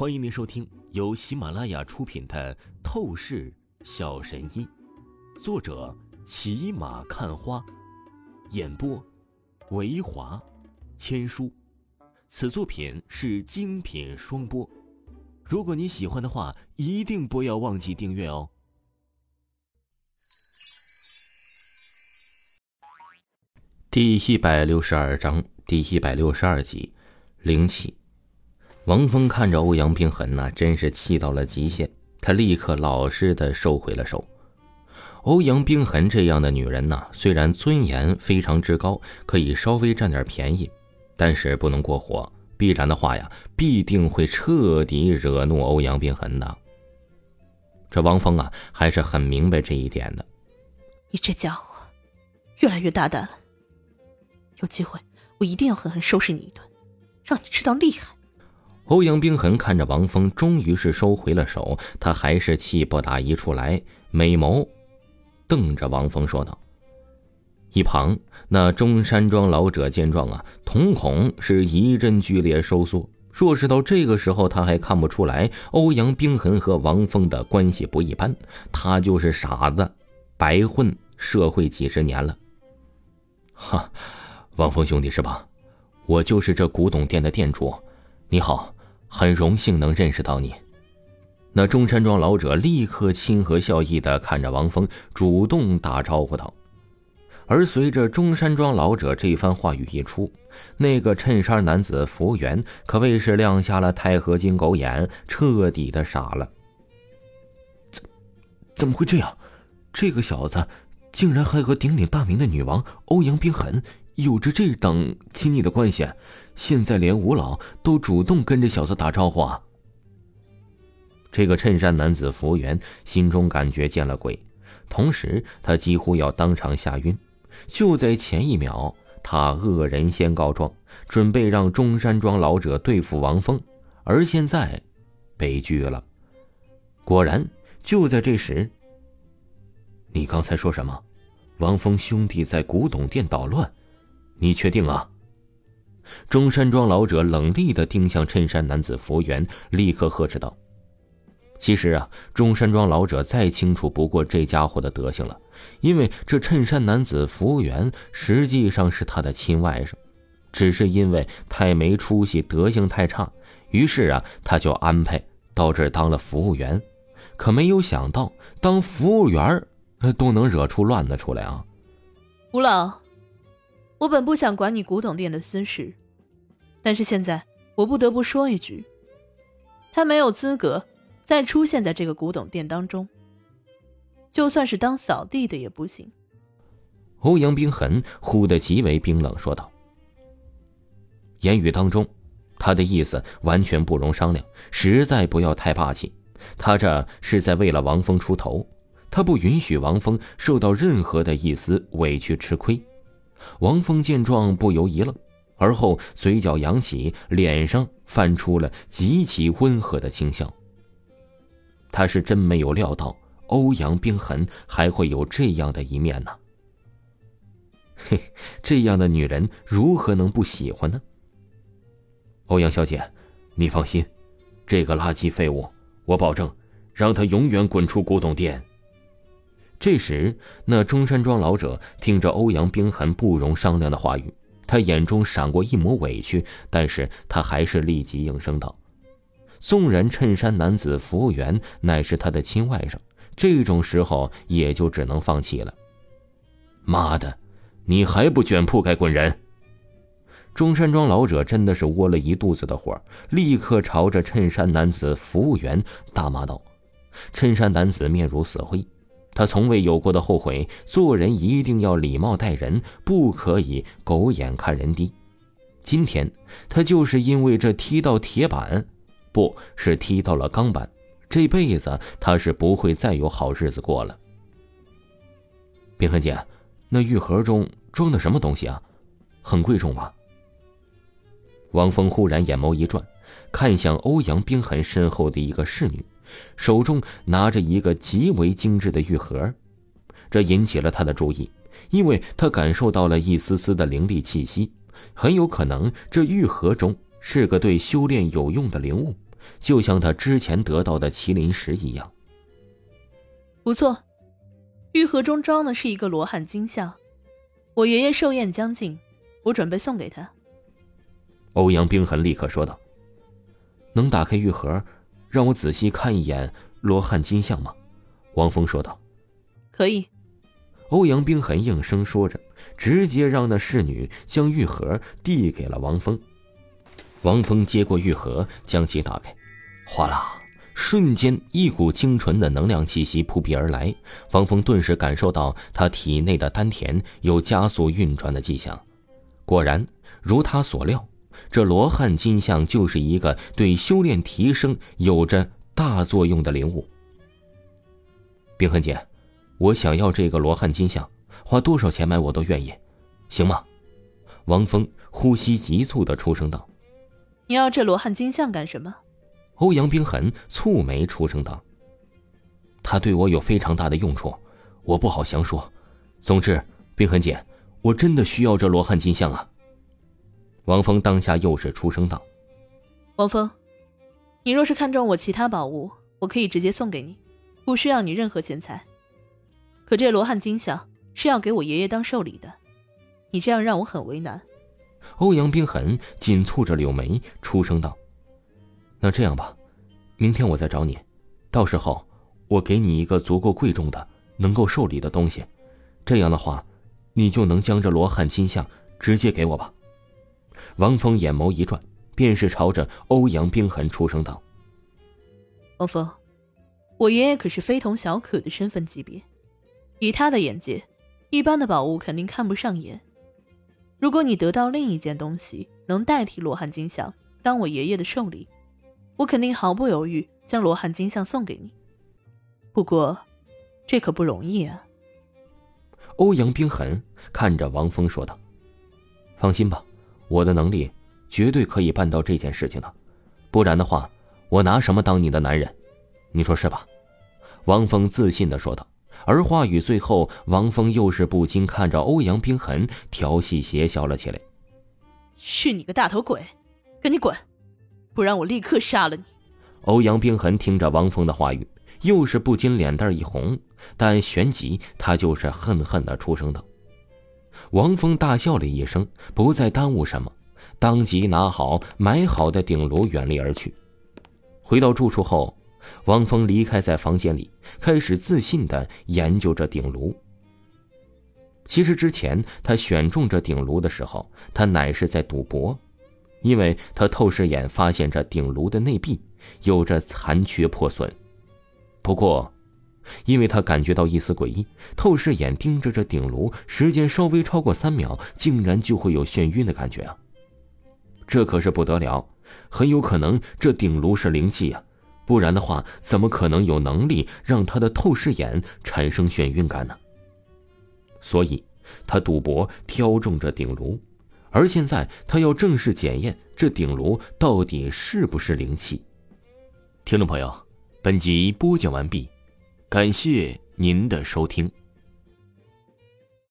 欢迎您收听由喜马拉雅出品的《透视小神医》，作者骑马看花，演播维华千书。此作品是精品双播。如果你喜欢的话，一定不要忘记订阅哦。第一百六十二章，第一百六十二集，灵气。王峰看着欧阳冰痕呐，真是气到了极限。他立刻老实的收回了手。欧阳冰痕这样的女人呐，虽然尊严非常之高，可以稍微占点便宜，但是不能过火，必然的话呀，必定会彻底惹怒欧阳冰痕的。这王峰啊，还是很明白这一点的。你这家伙，越来越大胆了。有机会，我一定要狠狠收拾你一顿，让你知道厉害。欧阳冰痕看着王峰，终于是收回了手，他还是气不打一处来，美眸瞪着王峰说道：“一旁那中山装老者见状啊，瞳孔是一阵剧烈收缩。若是到这个时候他还看不出来欧阳冰痕和王峰的关系不一般，他就是傻子，白混社会几十年了。”哈，王峰兄弟是吧？我就是这古董店的店主，你好。很荣幸能认识到你，那中山装老者立刻亲和笑意的看着王峰，主动打招呼道。而随着中山装老者这番话语一出，那个衬衫男子服务员可谓是亮瞎了钛合金狗眼，彻底的傻了。怎怎么会这样？这个小子竟然还和鼎鼎大名的女王欧阳冰痕有着这等亲密的关系？现在连吴老都主动跟这小子打招呼啊！这个衬衫男子服务员心中感觉见了鬼，同时他几乎要当场吓晕。就在前一秒，他恶人先告状，准备让中山装老者对付王峰，而现在，悲剧了。果然，就在这时，你刚才说什么？王峰兄弟在古董店捣乱，你确定啊？中山装老者冷厉的盯向衬衫男子服务员，立刻呵斥道：“其实啊，中山装老者再清楚不过这家伙的德行了，因为这衬衫男子服务员实际上是他的亲外甥，只是因为太没出息，德行太差，于是啊，他就安排到这儿当了服务员。可没有想到，当服务员都能惹出乱子出来啊！”吴老，我本不想管你古董店的私事。但是现在，我不得不说一句，他没有资格再出现在这个古董店当中。就算是当扫地的也不行。欧阳冰痕忽的极为冰冷说道，言语当中，他的意思完全不容商量，实在不要太霸气。他这是在为了王峰出头，他不允许王峰受到任何的一丝委屈吃亏。王峰见状不由一愣。而后，嘴角扬起，脸上泛出了极其温和的轻笑。他是真没有料到欧阳冰痕还会有这样的一面呢。嘿，这样的女人如何能不喜欢呢？欧阳小姐，你放心，这个垃圾废物，我保证让他永远滚出古董店。这时，那中山装老者听着欧阳冰痕不容商量的话语。他眼中闪过一抹委屈，但是他还是立即应声道：“纵然衬衫男子服务员乃是他的亲外甥，这种时候也就只能放弃了。”妈的，你还不卷铺盖滚人！中山装老者真的是窝了一肚子的火，立刻朝着衬衫男子服务员大骂道：“衬衫男子面如死灰。”他从未有过的后悔，做人一定要礼貌待人，不可以狗眼看人低。今天他就是因为这踢到铁板，不是踢到了钢板，这辈子他是不会再有好日子过了。冰痕姐，那玉盒中装的什么东西啊？很贵重吧？王峰忽然眼眸一转，看向欧阳冰痕身后的一个侍女。手中拿着一个极为精致的玉盒，这引起了他的注意，因为他感受到了一丝丝的灵力气息，很有可能这玉盒中是个对修炼有用的灵物，就像他之前得到的麒麟石一样。不错，玉盒中装的是一个罗汉金像，我爷爷寿宴将近，我准备送给他。欧阳冰痕立刻说道：“能打开玉盒，让我仔细看一眼罗汉金像吗？”王峰说道：“可以。”欧阳冰痕应声说着，直接让那侍女将玉盒递给了王峰。王峰接过玉盒，将其打开，哗啦，瞬间一股精纯的能量气息扑鼻而来。王峰顿时感受到他体内的丹田有加速运转的迹象。果然，如他所料。这罗汉金像就是一个对修炼提升有着大作用的灵物。冰痕姐，我想要这个罗汉金像，花多少钱买我都愿意，行吗？王峰呼吸急促的出声道：“你要这罗汉金像干什么？”欧阳冰痕蹙眉出声道：“他对我有非常大的用处，我不好详说。总之，冰痕姐，我真的需要这罗汉金像啊！”王峰当下又是出声道：“王峰，你若是看中我其他宝物，我可以直接送给你，不需要你任何钱财。可这罗汉金像是要给我爷爷当寿礼的，你这样让我很为难。”欧阳冰痕紧蹙着柳眉，出声道：“那这样吧，明天我再找你，到时候我给你一个足够贵重的、能够受礼的东西，这样的话，你就能将这罗汉金像直接给我吧。”王峰眼眸一转，便是朝着欧阳冰痕出声道：“王峰，我爷爷可是非同小可的身份级别，以他的眼界，一般的宝物肯定看不上眼。如果你得到另一件东西能代替罗汉金像当我爷爷的寿礼，我肯定毫不犹豫将罗汉金像送给你。不过，这可不容易啊。”欧阳冰痕看着王峰说道：“放心吧。”我的能力绝对可以办到这件事情的，不然的话，我拿什么当你的男人？你说是吧？王峰自信的说道。而话语最后，王峰又是不禁看着欧阳冰痕调戏邪笑了起来。是你个大头鬼，赶紧滚，不然我立刻杀了你！欧阳冰痕听着王峰的话语，又是不禁脸蛋一红，但旋即他就是恨恨的出声道。王峰大笑了一声，不再耽误什么，当即拿好买好的顶炉，远离而去。回到住处后，王峰离开在房间里，开始自信的研究着顶炉。其实之前他选中这顶炉的时候，他乃是在赌博，因为他透视眼发现这顶炉的内壁有着残缺破损。不过。因为他感觉到一丝诡异，透视眼盯着这顶炉，时间稍微超过三秒，竟然就会有眩晕的感觉啊！这可是不得了，很有可能这顶炉是灵气啊，不然的话，怎么可能有能力让他的透视眼产生眩晕感呢？所以，他赌博挑中这顶炉，而现在他要正式检验这顶炉到底是不是灵气。听众朋友，本集播讲完毕。感谢您的收听。